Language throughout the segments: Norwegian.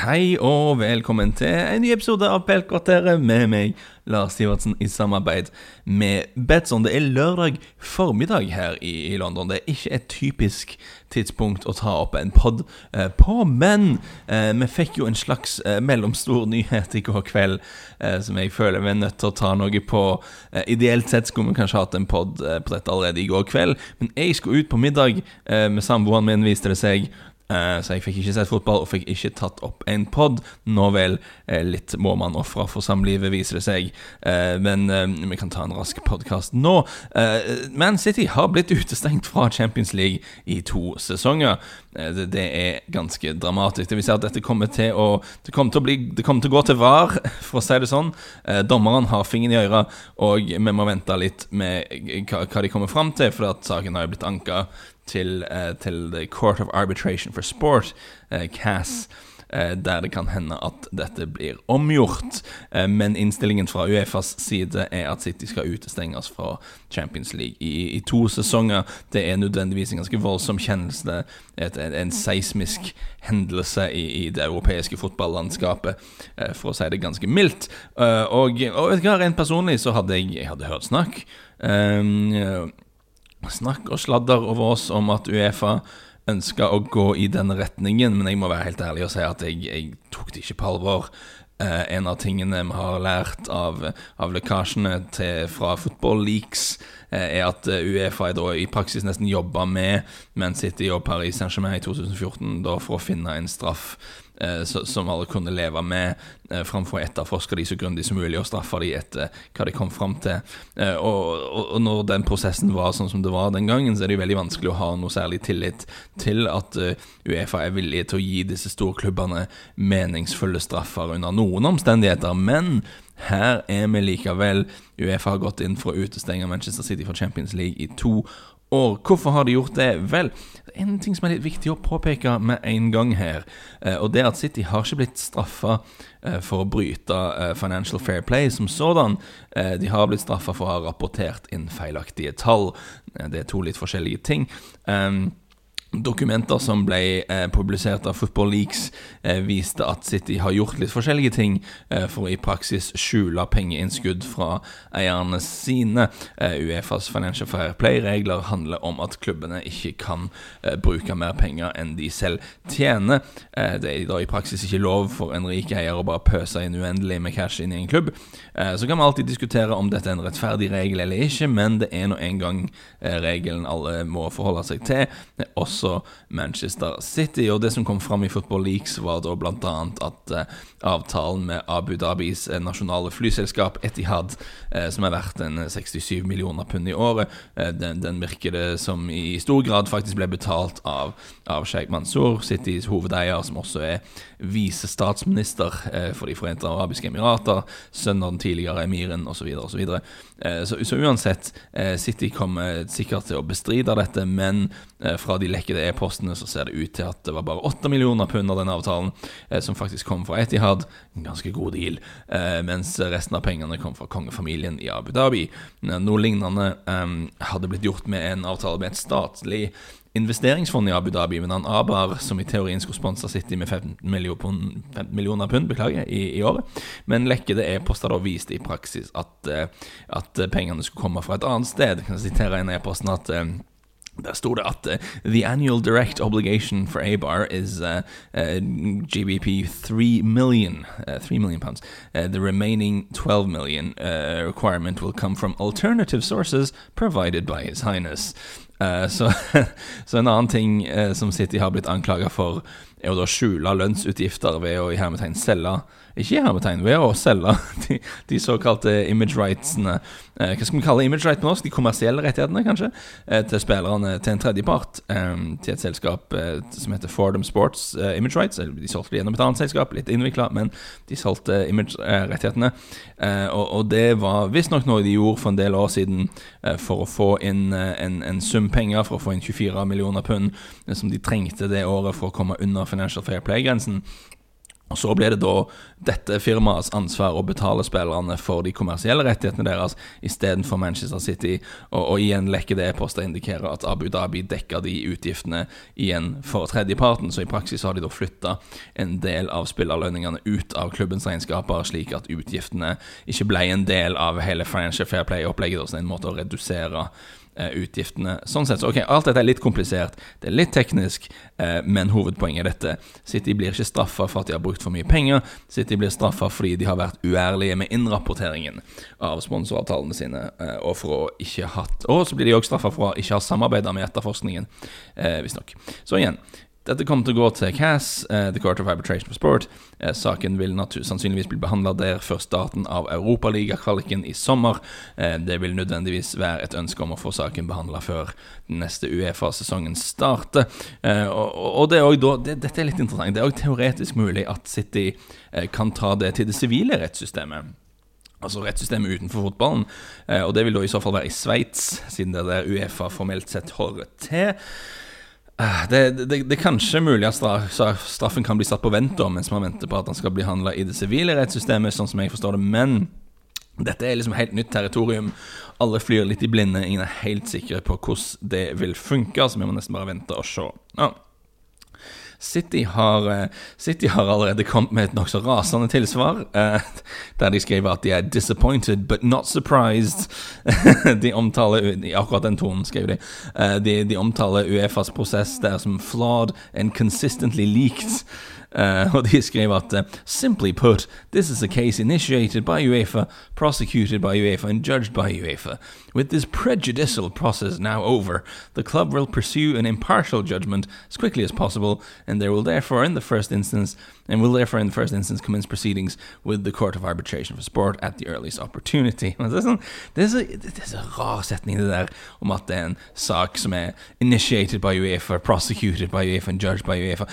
Hei og velkommen til en ny episode av Peltkvarteret med meg, Lars Sivertsen, i samarbeid med Betson. Det er lørdag formiddag her i, London. Det er ikke et typisk tidspunkt å ta opp en pod eh, på, men eh, vi fikk jo en slags eh, mellomstor nyhet i går kveld som jeg føler vi er nødt til å ta noe på. Ideelt sett skulle vi kanskje hatt en pod på dette allerede i går kveld, men jeg skulle ut på middag med samboeren min, viste det seg. Eh, så jeg fikk ikke sett fotball og fikk ikke tatt opp en pod. Nå vel, eh, litt må man ofre for samlivet, viser det seg. Eh, men vi kan ta en rask podkast nå. Man City har blitt utestengt fra Champions League i to sesonger. Det er ganske dramatisk. Det vil si at dette kommer til å Det kommer til å, bli, det kommer til å gå til var, for å si det sånn. Dommeren har fingeren i øret, og vi må vente litt med hva de kommer fram til, for at saken har jo blitt anka til, uh, til The Court of Arbitration for Sport, uh, CAS. Uh, der det kan hende at dette blir omgjort. men innstillingen fra Uefas side er at City skal utestenges fra Champions League i, i to sesonger. Det er nødvendigvis en ganske voldsom kjennelse. Et, en seismisk hendelse i, i, det europeiske fotballandskapet, for å si det ganske mildt. og, og vet du hva, rent personlig så hadde jeg, jeg hadde hørt snakk. Um, snakk og sladder over oss om at Uefa ønska å gå i denne retningen, men jeg må være helt ærlig og si at jeg, jeg tok det ikke på alvor. Eh, en av tingene vi har lært av, av lekkasjene til, fra Football Leaks, eh, er at Uefa da i praksis nesten jobba med Man City og Paris Saint-Germain i 2014 da, for å finne en straff eh, som alle kunne leve med, eh, framfor å etterforske de så grundig som mulig og straffe de etter hva de kom fram til. Eh, og, og, og, når den prosessen var sånn som det var den gangen, så er det jo veldig vanskelig å ha noe særlig tillit til at Uefa er villige til å gi disse storklubbene meningsfulle straffer under noen omstendigheter. Men her er vi likevel. Uefa har gått inn for å utestenge Manchester City fra Champions League i to år. Hvorfor har de gjort det? Vel, en ting som er litt viktig å påpeke med en gang her, eh, og det er at City har ikke blitt straffa eh, for å bryte eh, Financial Fair Play som sådan. De har blitt straffa for å ha rapportert inn feilaktige tall. Det er to litt forskjellige ting. Um, Dokumenter som ble eh, publisert av Football Leaks, eh, viste at City har gjort litt forskjellige ting eh, for å i praksis skjule pengeinnskudd fra eierne sine. Eh, Uefas Financial Fair Play-regler handler om at klubbene ikke kan eh, bruke mer penger enn de selv tjener. Eh, det er da i praksis ikke lov for en rik eier å bare pøse inn uendelig med cash inn i en klubb. så kan vi alltid diskutere om dette er en rettferdig regel eller ikke, men det er nå en gang regelen alle må forholde seg til. Også også Manchester City. Og det som kom fram i Football Leaks, var da bl.a. at eh, avtalen med Abu Dhabis eh, nasjonale flyselskap Etihad, eh, som er verdt en 67 eh, millioner pund i året, eh, den, den, virker det som i stor grad faktisk ble betalt av, av Sheikh Mansour, Citys hovedeier, som også er visestatsminister eh, for De forente arabiske emirater, sønn av den tidligere emiren osv. Så, så, så, så, uansett, City kommer sikkert til å bestride dette, men fra de lekkede lekkede e-postene så ser det ut til at det var bare 8 millioner pund av denne avtalen eh, som faktisk kom fra Etihad. En ganske god deal. Eh, mens resten av pengene kom fra kongefamilien i Abu Dhabi. Noe lignende eh, hadde blitt gjort med en avtale med et statlig investeringsfond i Abu Dhabi, men han Abar, som i teorien skulle sponse City med 15 millioner pund, beklager, i, i, året. Men lekkede e-poster da viste i praksis at, eh, at, pengene skulle komme fra et annet sted. Jeg kan sitere en e-posten at eh, der sto det at uh, the annual direct obligation for ABAR is uh, uh, GBP 3 million, 3 million pounds. the remaining 12 million requirement will come from alternative sources provided by His Highness. så, so en annen ting som City har blitt anklaga for, er jo da skjule lønnsutgifter ved å i hermetegn selge ikke i hermetegn, ved å selge de, de såkalte image rightsene. Eh, hva skal vi kalle image right på norsk? De kommersielle rettighetene, kanskje? Eh, til spillerne til en tredjepart. Eh, til et selskap eh, som heter Fordham Sports eh, Image Rights. De solgte det gjennom et annet selskap, litt innvikla, men de solgte image-rettighetene. Eh, og, og, det var visstnok noe de gjorde for en del år siden for å få inn en, en, sum penger, for å få inn 24 millioner pund, som de trengte det året for å komme under Financial Fair Play-grensen. Og Så blir det da dette firmaets ansvar å betale spillerne for de kommersielle rettighetene deres istedenfor Manchester City. Og, og igjen lekker det e-poster indikerer at Abu Dhabi dekker de utgiftene igjen for tredjeparten. Så i praksis har de da flytta en del av spillerlønningene ut av klubbens regnskaper, slik at utgiftene ikke ble en del av hele Financial Fair Play-opplegget. Det en måte å redusere utgiftene. Sånn sett, så ok, Alt dette er litt komplisert, det er litt teknisk, eh, men hovedpoenget er dette. City blir ikke straffa for at de har brukt for mye penger. City blir straffa fordi de har vært uærlige med innrapporteringen av sponsoravtalene sine. Eh, og for å ikke hatt Og så blir de òg straffa for å ikke ha samarbeida med etterforskningen, eh, visstnok. Så igjen, dette kommer til å gå til CAS, uh, The Court of Arbitration for Sport. Uh, saken vil sannsynligvis bli behandla der før starten av Europaligakvaliken i sommer. Uh, det vil nødvendigvis være et ønske om å få saken behandla før den neste Uefa-sesongen starter. Og, det er det, Dette er litt interessant. Det er òg teoretisk mulig at City kan ta det til det sivile rettssystemet. Altså rettssystemet utenfor fotballen. og det vil da i så fall være i Sveits, siden det er der Uefa formelt sett holder til. Ah, det, det, det, er kanskje mulig at straffen kan bli satt på vent da, mens man venter på at han skal bli handla i det sivile rettssystemet, sånn som jeg forstår det. Men dette er liksom helt nytt territorium. Alle flyr litt i blinde. Ingen er helt sikre på hvordan det vil funke, så vi må nesten bare vente og se. Ja. City har, eh, City har allerede kommet med et nokså rasende tilsvar, uh, der de skriver at de er 'disappointed but not surprised'. de omtaler I akkurat den tonen, skriver de. Uh, de. de. omtaler Uefas prosess der som 'flawed and consistently leaked'. Uh, og de skriver at uh, Simply put, this is a case initiated by UEFA, prosecuted by UEFA and judged by UEFA. With this prejudicial process now over, the club will pursue an impartial judgment as quickly as possible, and there will therefore, in the first instance, and will therefore, in the first instance, commence proceedings with the Court of Arbitration for Sport at the earliest opportunity. Det er, sånn, det er, så, det rar setning, det der om at det er en sak som er initiated by UEFA, prosecuted by UEFA and judged by UEFA.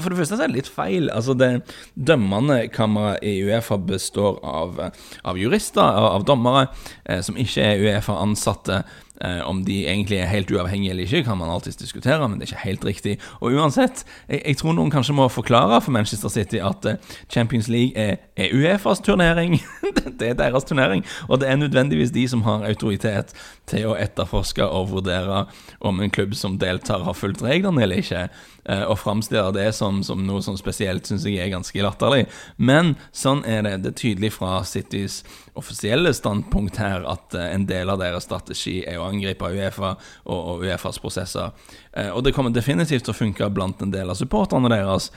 For det første så er det litt feil. Altså, det dømmende kammeret i Uefa består av, av jurister, av, av dommere, eh, som ikke er Uefa ansatte. Eh, om de egentlig er helt uavhengige eller ikke, kan man alltids diskutere, men det er ikke helt riktig. Og uansett, jeg, jeg tror noen kanskje må forklare for Manchester City at eh, Champions League er, er Uefas turnering. det er deres turnering, og det er nødvendigvis de som har autoritet til å etterforske og vurdere om en klubb som deltar, har fulgt reglene eller ikke. og å framstille det som, som noe sånn spesielt syns jeg er ganske latterlig. Men sånn er det. Det er tydelig fra Citys offisielle standpunkt her at uh, en del av deres strategi er å angripe Uefa og, og Uefas prosesser. Uh, og det kommer definitivt til å funke blant en del av supporterne deres.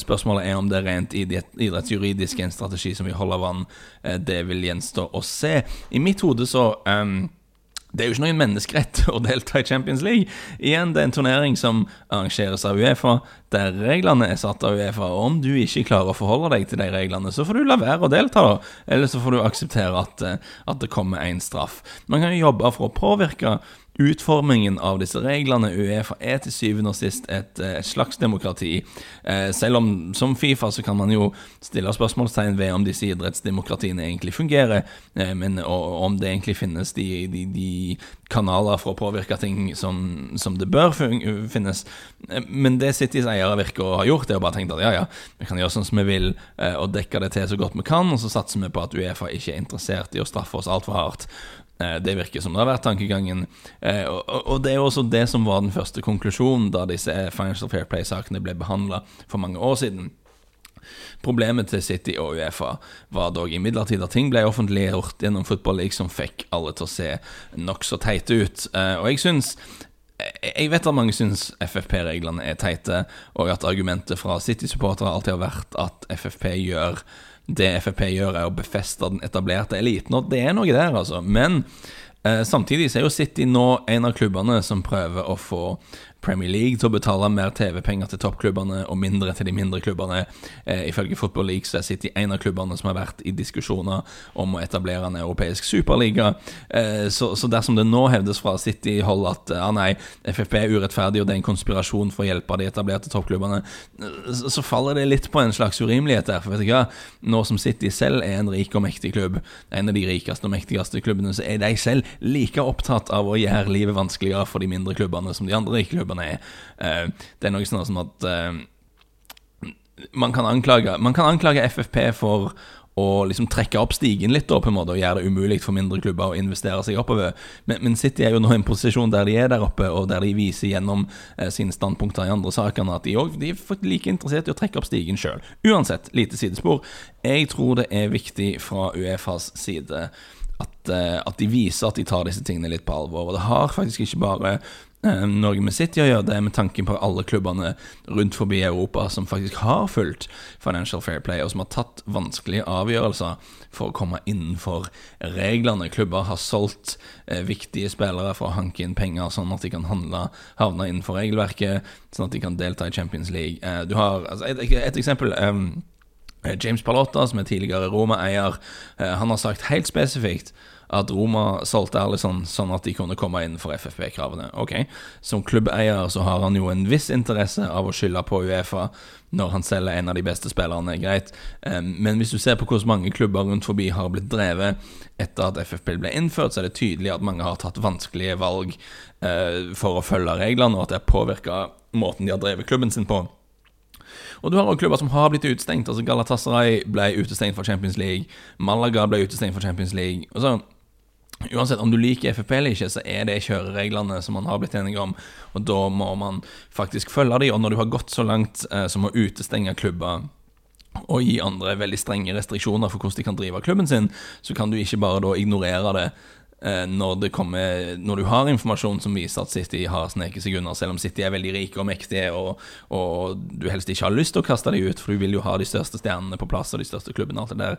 Spørsmålet er om det er rent idrettsjuridisk en strategi som vil holde vann. det vil gjenstå å se. I mitt hode så um, det er jo ikke noen menneskerett å delta i Champions League. Igjen, det er en turnering som arrangeres av Uefa, der reglene er satt av Uefa. Og om du ikke klarer å forholde deg til de reglene, så får du la være å delta, da. Eller så får du akseptere at, eh, at det kommer en straff. Man kan jo jobbe for å påvirke utformingen av disse reglene. Uefa er til syvende og sist et, eh, et slags demokrati. Eh, selv om som Fifa så kan man jo stille spørsmålstegn ved om disse idrettsdemokratiene egentlig fungerer, eh, men, og, om det egentlig finnes de, de, de kanaler for å påvirke ting som, som det bør finnes. Men det Citys eiere virker å ha gjort, er å bare tenke at ja, ja, vi kan gjøre sånn som vi vil, og dekke det til så godt vi kan, og så satser vi på at Uefa ikke er interessert i å straffe oss altfor hardt. Eh, det virker som det har vært tankegangen. Eh, og det er også det som var den første konklusjonen da disse Financial Fair Play-sakene ble behandla for mange år siden. Problemet til City og Uefa var dog imidlertid at ting ble offentliggjort gjennom Football League som fikk alle til å se nokså teite ut. Eh, og jeg syns jeg vet at mange syns FFP-reglene er teite, og at argumentet fra City-supportere alltid har vært at FFP gjør det FFP gjør, er å befeste den etablerte eliten. Og det er noe der, altså. Men eh, samtidig så er jo City nå en av klubbene som prøver å få Premier League til å betale mer TV-penger til toppklubbene og mindre til de mindre klubbene. Eh, ifølge Football League så er City en av klubbene som har vært i diskusjoner om å etablere en europeisk superliga. Eh, så, så, dersom det nå hevdes fra City-hold at ah, nei, FFP er urettferdig og det er en konspirasjon for å hjelpe de etablerte toppklubbene, så, så faller det litt på en slags urimelighet der. For vet du hva, nå som City selv er en rik og mektig klubb, en av de rikeste og mektigste klubbene, så er de selv like opptatt av å gjøre livet vanskeligere for de mindre klubbene som de andre rike klubbene er. Eh, det er noe sånn som at eh, man kan, anklage, man kan anklage FFP for å liksom trekke opp stigen litt da, på en måte og gjøre det umulig for mindre klubber å investere seg oppover. Men, men, City er jo nå i en posisjon der de er der oppe, og der de viser gjennom eh, sine standpunkter i andre sakene at de, også, er like interessert i å trekke opp stigen sjøl. Uansett, lite sidespor. Jeg tror det er viktig fra Uefas side at, eh, at, de viser at de tar disse tingene litt på alvor. Og det har faktisk ikke bare Norge med City å gjøre det, med tanken på alle klubbene rundt forbi Europa som faktisk har fulgt Financial Fair Play, og som har tatt vanskelige avgjørelser for å komme innenfor reglene. Klubber har solgt eh, viktige spillere for å hanke inn penger, sånn at de kan handle, havne innenfor regelverket, sånn at de kan delta i Champions League. Eh, du har altså, et, et, eksempel. Um, James Palotta, som er tidligere Roma-eier, han har sagt helt spesifikt at Roma solgte Alison sånn at de kunne komme inn for FFP-kravene. Ok, Som klubbeier så har han jo en viss interesse av å skylde på Uefa når han selger en av de beste spillerne, greit. Men hvis du ser på hvordan mange klubber rundt forbi har blitt drevet etter at FFP ble innført, så er det tydelig at mange har tatt vanskelige valg eh, for å følge reglene, og at det har påvirka måten de har drevet klubben sin på. Og du har også klubber som har blitt utestengt. Altså Galatasaray ble utestengt fra Champions League. Malaga ble utestengt fra Champions League. Og så Uansett om du liker FFP eller ikke, så er det kjørereglene som man har blitt enige om. Og da må man faktisk følge dem. Og når du har gått så langt eh, som å utestenge klubber og gi andre veldig strenge restriksjoner for hvordan de kan drive klubben sin, så kan du ikke bare da ignorere det Eh, når, kommer, når, du har informasjon som viser at City har sneket seg unna, selv om City er veldig rike og mektige, og, og, du helst ikke har lyst til å kaste dem ut, for du vil jo ha de største stjernene på plass og de største klubbene. og alt det der.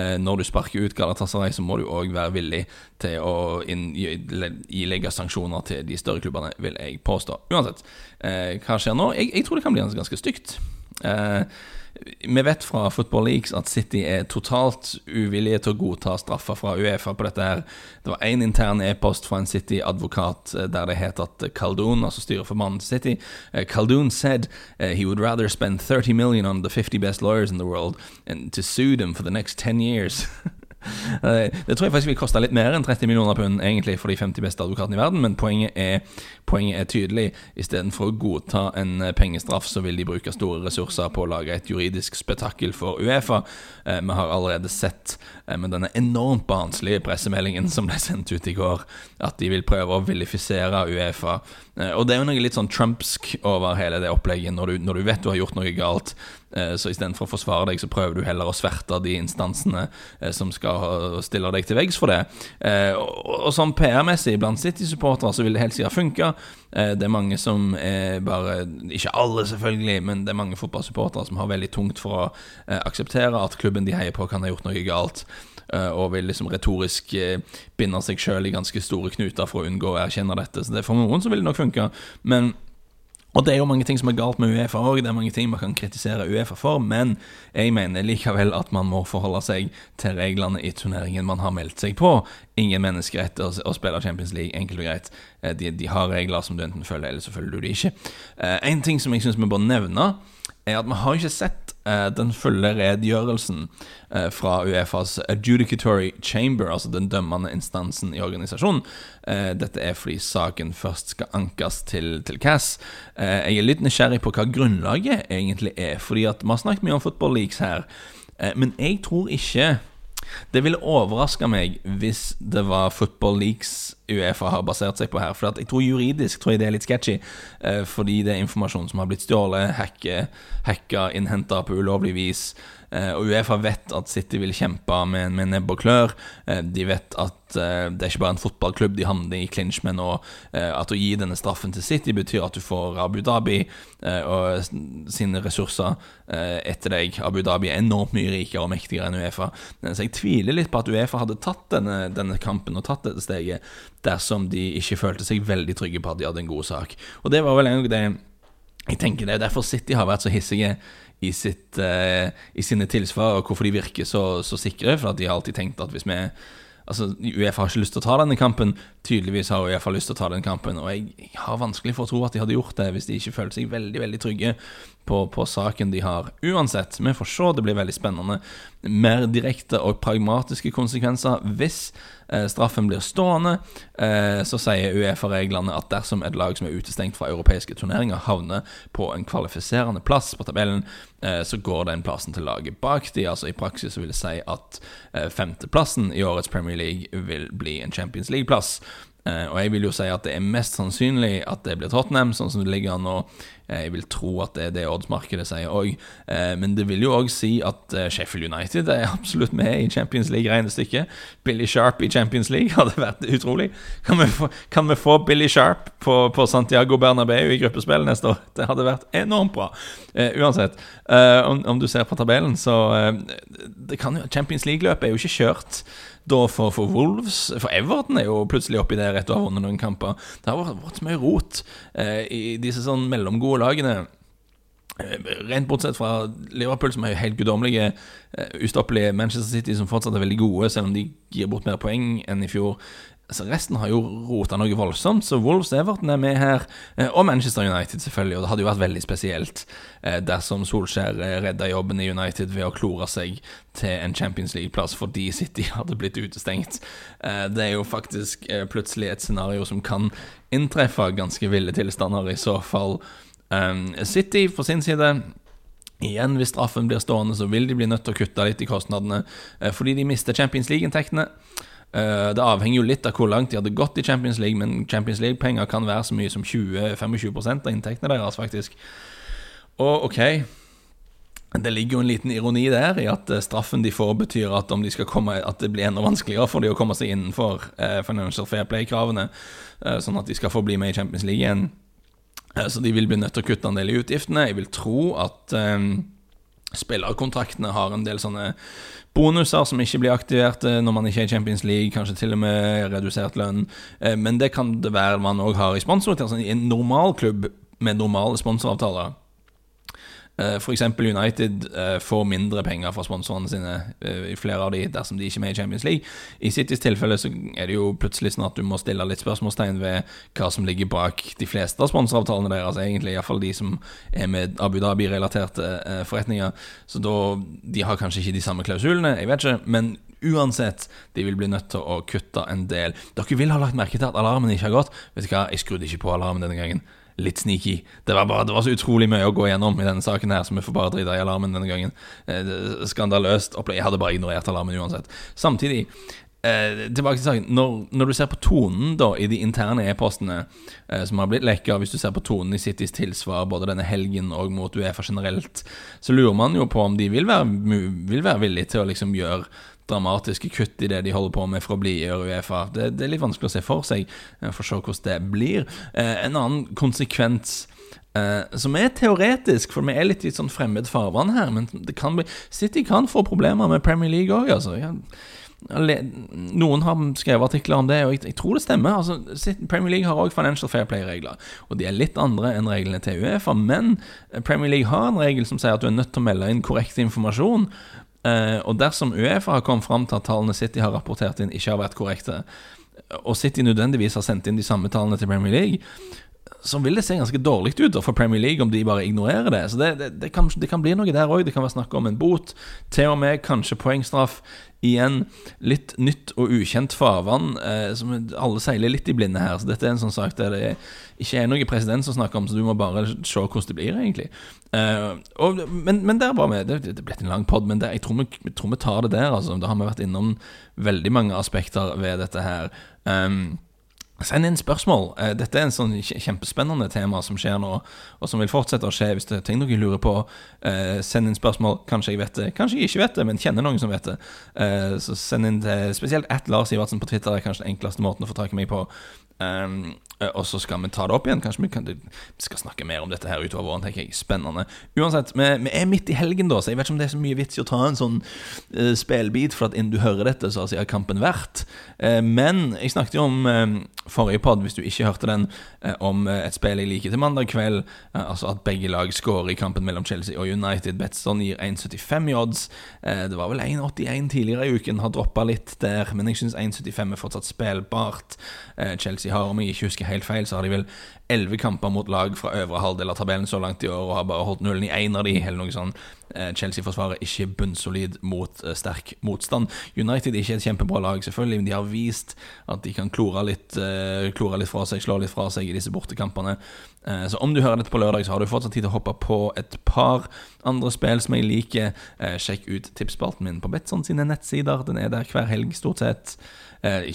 Eh, når du sparker ut Galatasaray, så må du òg være villig til å ilegge sanksjoner til de større klubbene, vil jeg påstå. Uansett, eh, hva skjer nå? Jeg, jeg tror det kan bli ganske stygt. Eh, vi vet fra Football Leagues at City er totalt uvillige til å godta straffer fra Uefa på dette. her Det var én intern e-post fra en City-advokat eh, der det het at Caldoon, altså styret for til City Caldoon eh, said he would rather spend 30 million on the 50 best lawyers in the world and to sue them for the next 10 years. Eh, det tror jeg faktisk vil koste litt mer enn 30 millioner pund egentlig for de 50 beste advokatene i verden, men poenget er, poenget er tydelig. Istedenfor å godta en eh, pengestraff, så vil de bruke store ressurser på å lage et juridisk spetakkel for Uefa. Eh, vi har allerede sett med denne enormt barnslige pressemeldingen som ble sendt ut i går, at de vil prøve å vilifisere Uefa. Og det er jo noe litt sånn trumpsk over hele det opplegget, når du, når du vet du har gjort noe galt så istedenfor å forsvare deg, så prøver du heller å sverte de instansene eh, som skal stille deg til veggs for det. Eh, og sånn PR-messig blant City-supportere så vil det helt sikkert funke. Det er mange som er bare Ikke alle, selvfølgelig, men det er mange fotballsupportere som har veldig tungt for å akseptere at klubben de heier på, kan ha gjort noe galt. Og vil liksom retorisk binde seg sjøl i ganske store knuter for å unngå å erkjenne dette. Så det er for noen så vil det nok funke. Men og det er jo mange ting som er galt med Uefa òg, det er mange ting man kan kritisere Uefa for, men jeg mener likevel at man må forholde seg til reglene i turneringen man har meldt seg på. Ingen menneskerett å, spille Champions League, enkelt og greit. Eh, de, de, har regler som du enten følger, eller så følger du de ikke. Eh, en ting som jeg syns vi bør nevne, er at vi har ikke sett den fulle redegjørelsen uh, fra Uefas adjudicatory chamber, altså den dømmende instansen i organisasjonen. Uh, dette er fordi saken først skal ankes til, til CAS. jeg er litt nysgjerrig på hva grunnlaget egentlig er, fordi at vi har snakket mye om football leaks her, men jeg tror ikke det ville overraske meg hvis det var Football Leaks Uefa har basert seg på her. For jeg tror juridisk tror jeg det er litt sketchy, eh, fordi det er informasjon som har blitt stjålet, hacka, innhenta på ulovlig vis. Eh, og Uefa vet at City vil kjempe med, med nebb og klør. Eh, de vet at det er ikke bare en fotballklubb de havner i clinch med nå. At å gi denne straffen til City betyr at du får Abu Dhabi og sine ressurser etter deg. Abu Dhabi er enormt mye rikere og mektigere enn Uefa. Så jeg tviler litt på at Uefa hadde tatt denne, denne kampen og tatt dette steget dersom de ikke følte seg veldig trygge på at de hadde en god sak. Og det var vel en det jeg tenker Det er derfor City har vært så hissige i, sitt, uh, i sine tilsvar, og hvorfor de virker så, så, sikre. For de har alltid tenkt at hvis vi Altså, Uefa har ikke lyst til å ta denne kampen. Tydeligvis har Uefa lyst til å ta den kampen. Og jeg, jeg har vanskelig for å tro at de hadde gjort det hvis de ikke følte seg veldig veldig trygge på, på, saken de har. Uansett, vi får se, det blir veldig spennende. Mer direkte og pragmatiske konsekvenser hvis eh, straffen blir stående. Eh, så sier Uefa-reglene at dersom et lag som er utestengt fra europeiske turneringer, havner på en kvalifiserende plass på tabellen, eh, så går den plassen til laget bak de. Altså I praksis vil det si at eh, femteplassen i årets Premier League vil bli en Champions League-plass. Eh, og jeg vil jo si at det er mest sannsynlig at det blir Tottenham, sånn som det ligger an nå. Eh, jeg vil tro at det er det oddsmarkedet sier òg. Eh, men det vil jo òg si at Sheffield United er absolutt med i Champions League-regnestykket. Billy Sharp i Champions League hadde vært utrolig. Kan vi få, kan vi få Billy Sharp på, på, Santiago Bernabeu i gruppespill neste år? Det hadde vært enormt bra. Uansett, om, du ser på tabellen, så det kan Champions League-løpet er jo ikke kjørt da for, for, Wolves For Everton er jo plutselig oppi der etter å ha vunnet noen kamper. Det har vært, vært så mye rot eh, i disse sånn mellomgode lagene. Eh, rent bortsett fra Liverpool, som er helt guddommelige, uh, ustoppelige. Manchester City, som fortsatt er veldig gode, selv om de gir bort mer poeng enn i fjor. Altså, resten har jo rota noe voldsomt, så Wolves Everton er med her. Eh, og Manchester United, selvfølgelig. Og det hadde jo vært veldig spesielt eh, dersom Solskjær eh, redda jobben i United ved å klore seg til en Champions League-plass fordi City hadde blitt utestengt. Det er jo faktisk plutselig et scenario som kan inntreffe ganske ville tilstander, i så fall. City, på sin side Igjen, hvis straffen blir stående, så vil de bli nødt til å kutte litt i kostnadene fordi de mister Champions League-inntektene. Det avhenger jo litt av hvor langt de hadde gått i Champions League, men Champions League-penger kan være så mye som 20-25 av inntektene deres, faktisk. Og ok, det ligger jo en liten ironi der i at eh, straffen de får, betyr at, de komme, at det blir enda vanskeligere for de å komme seg innenfor uh, Financial Fair Play-kravene, sånn at de skal få bli med i Champions League igjen. så de vil bli nødt til å kutte en del i utgiftene. Jeg vil tro at spillerkontraktene har en del sånne bonuser som ikke blir aktivert eh, når man ikke er i Champions League, kanskje til og med redusert lønn. Eh, men det kan det være man òg har i sponsor. Altså I en normal klubb med normale sponsoravtaler F.eks. United eh, får mindre penger fra sponsorene sine, eh, i flere av de, dersom de ikke er med i Champions League. I Citys tilfelle så er det jo plutselig sånn at du må stille litt spørsmålstegn ved hva som ligger bak de fleste av sponsoravtalene deres, egentlig, iallfall de som er med Abu Dhabi-relaterte forretninger. Så da De har kanskje ikke de samme klausulene, jeg vet ikke, men Uansett, de vil bli nødt til å kutte en del. Dere vil ha lagt merke til at alarmen ikke har gått. Vet du hva, jeg skrudde ikke på alarmen denne gangen litt sneaky. Det var, bare, det var så utrolig mye å gå gjennom i denne saken her, så vi får bare drite i alarmen denne gangen. Eh, skandaløst. Jeg hadde bare ignorert alarmen uansett. Samtidig, eh, tilbake til saken. Når, når, du ser på tonen da i de interne e-postene eh, som har blitt lekka, hvis du ser på tonen i Citys tilsvar både denne helgen og mot Uefa generelt, så lurer man jo på om de vil være, vil være villige til å liksom gjøre dramatiske kutt i det de holder på med for å bli i Uefa. Det, det, er litt vanskelig å se for seg. For å se hvordan det blir. Eh, en annen konsekvens eh, som er teoretisk, for vi er litt i sånn fremmed farvann her, men det kan bli City kan få problemer med Premier League òg, altså. Noen har skrevet artikler om det, og jeg tror det stemmer. Altså, Premier League har òg Financial Fair Play-regler, og de er litt andre enn reglene til Uefa. Men Premier League har en regel som sier at du er nødt til å melde inn korrekt informasjon. Uh, og dersom Uefa har kommet fram til at tallene City har rapportert inn, ikke har vært korrekte, og City nødvendigvis har sendt inn de samme tallene til Premier League, så vil det se ganske dårlig ut for Premier League om de bare ignorerer det. Så det, det, det, kan, det kan, bli noe der òg. Det kan være snakk om en bot, til og med kanskje poengstraff. Igjen litt nytt og ukjent farvann, eh, som alle seiler litt i blinde her. Så dette er en sånn sak der det ikke er noe president som snakker om, så du må bare se hvordan det blir, egentlig. Eh, og, men, men der var vi. Det, det ble en lang pod, men det, jeg, tror vi, jeg, tror vi, tar det der. Altså. Da har vi vært innom veldig mange aspekter ved dette her. Um, Send inn spørsmål. Eh, dette er en sånn kjempespennende tema som skjer nå, og som vil fortsette å skje. Hvis det er ting dere lurer på, eh, send inn spørsmål. Kanskje jeg vet det, kanskje jeg ikke vet det, men kjenner noen som vet det. Eh, så send inn til spesielt at Lars Ivertsen på Twitter. Det er kanskje den enkleste måten å få tak i meg på. Um, og så skal vi ta det opp igjen. Kanskje vi, kan, vi, skal snakke mer om dette her utover våren. tenker jeg Spennende. Uansett, vi, vi, er midt i helgen, da, så jeg vet ikke om det er så mye vits i å ta en sånn uh, spelbit, for at innen du hører dette, så har kampen vært. Uh, men jeg snakket jo om uh, forrige pod, hvis du ikke hørte den, om et spill jeg liker til mandag kveld. altså at begge lag skårer i kampen mellom Chelsea og United. Betson gir 1,75 i odds. det var vel 1,81 tidligere i uken, har droppa litt der, men jeg syns 1,75 er fortsatt spillbart. Chelsea har, om jeg ikke husker helt feil, så har de vel elleve kamper mot lag fra øvre halvdel av tabellen så langt i år, og har bare holdt nullen i én av de, eller noe sånt. Eh, Chelsea-forsvaret ikke bunnsolid mot uh, sterk motstand. United er ikke et kjempebra lag, selvfølgelig, men de har vist at de kan klore litt, uh, klore litt fra seg, slå litt fra seg i disse bortekampene. Så om du hører dette på lørdag, så har du fortsatt tid til å hoppe på et par andre spill som jeg liker. sjekk ut tipsspalten min på Betson sine nettsider. Den er der hver helg, stort sett. Eh,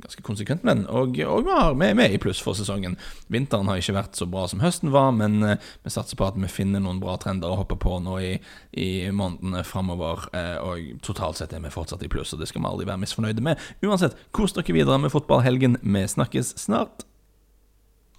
ganske konsekvent med den. Og, og vi er med i pluss for sesongen. Vinteren har ikke vært så bra som høsten var, men eh, vi satser på at vi finner noen bra trender å hoppe på nå i, i månedene framover. Eh, og totalt sett er vi fortsatt i pluss, og det skal vi aldri være misfornøyde med. Uansett, kos dere videre med fotballhelgen. Vi snakkes snart.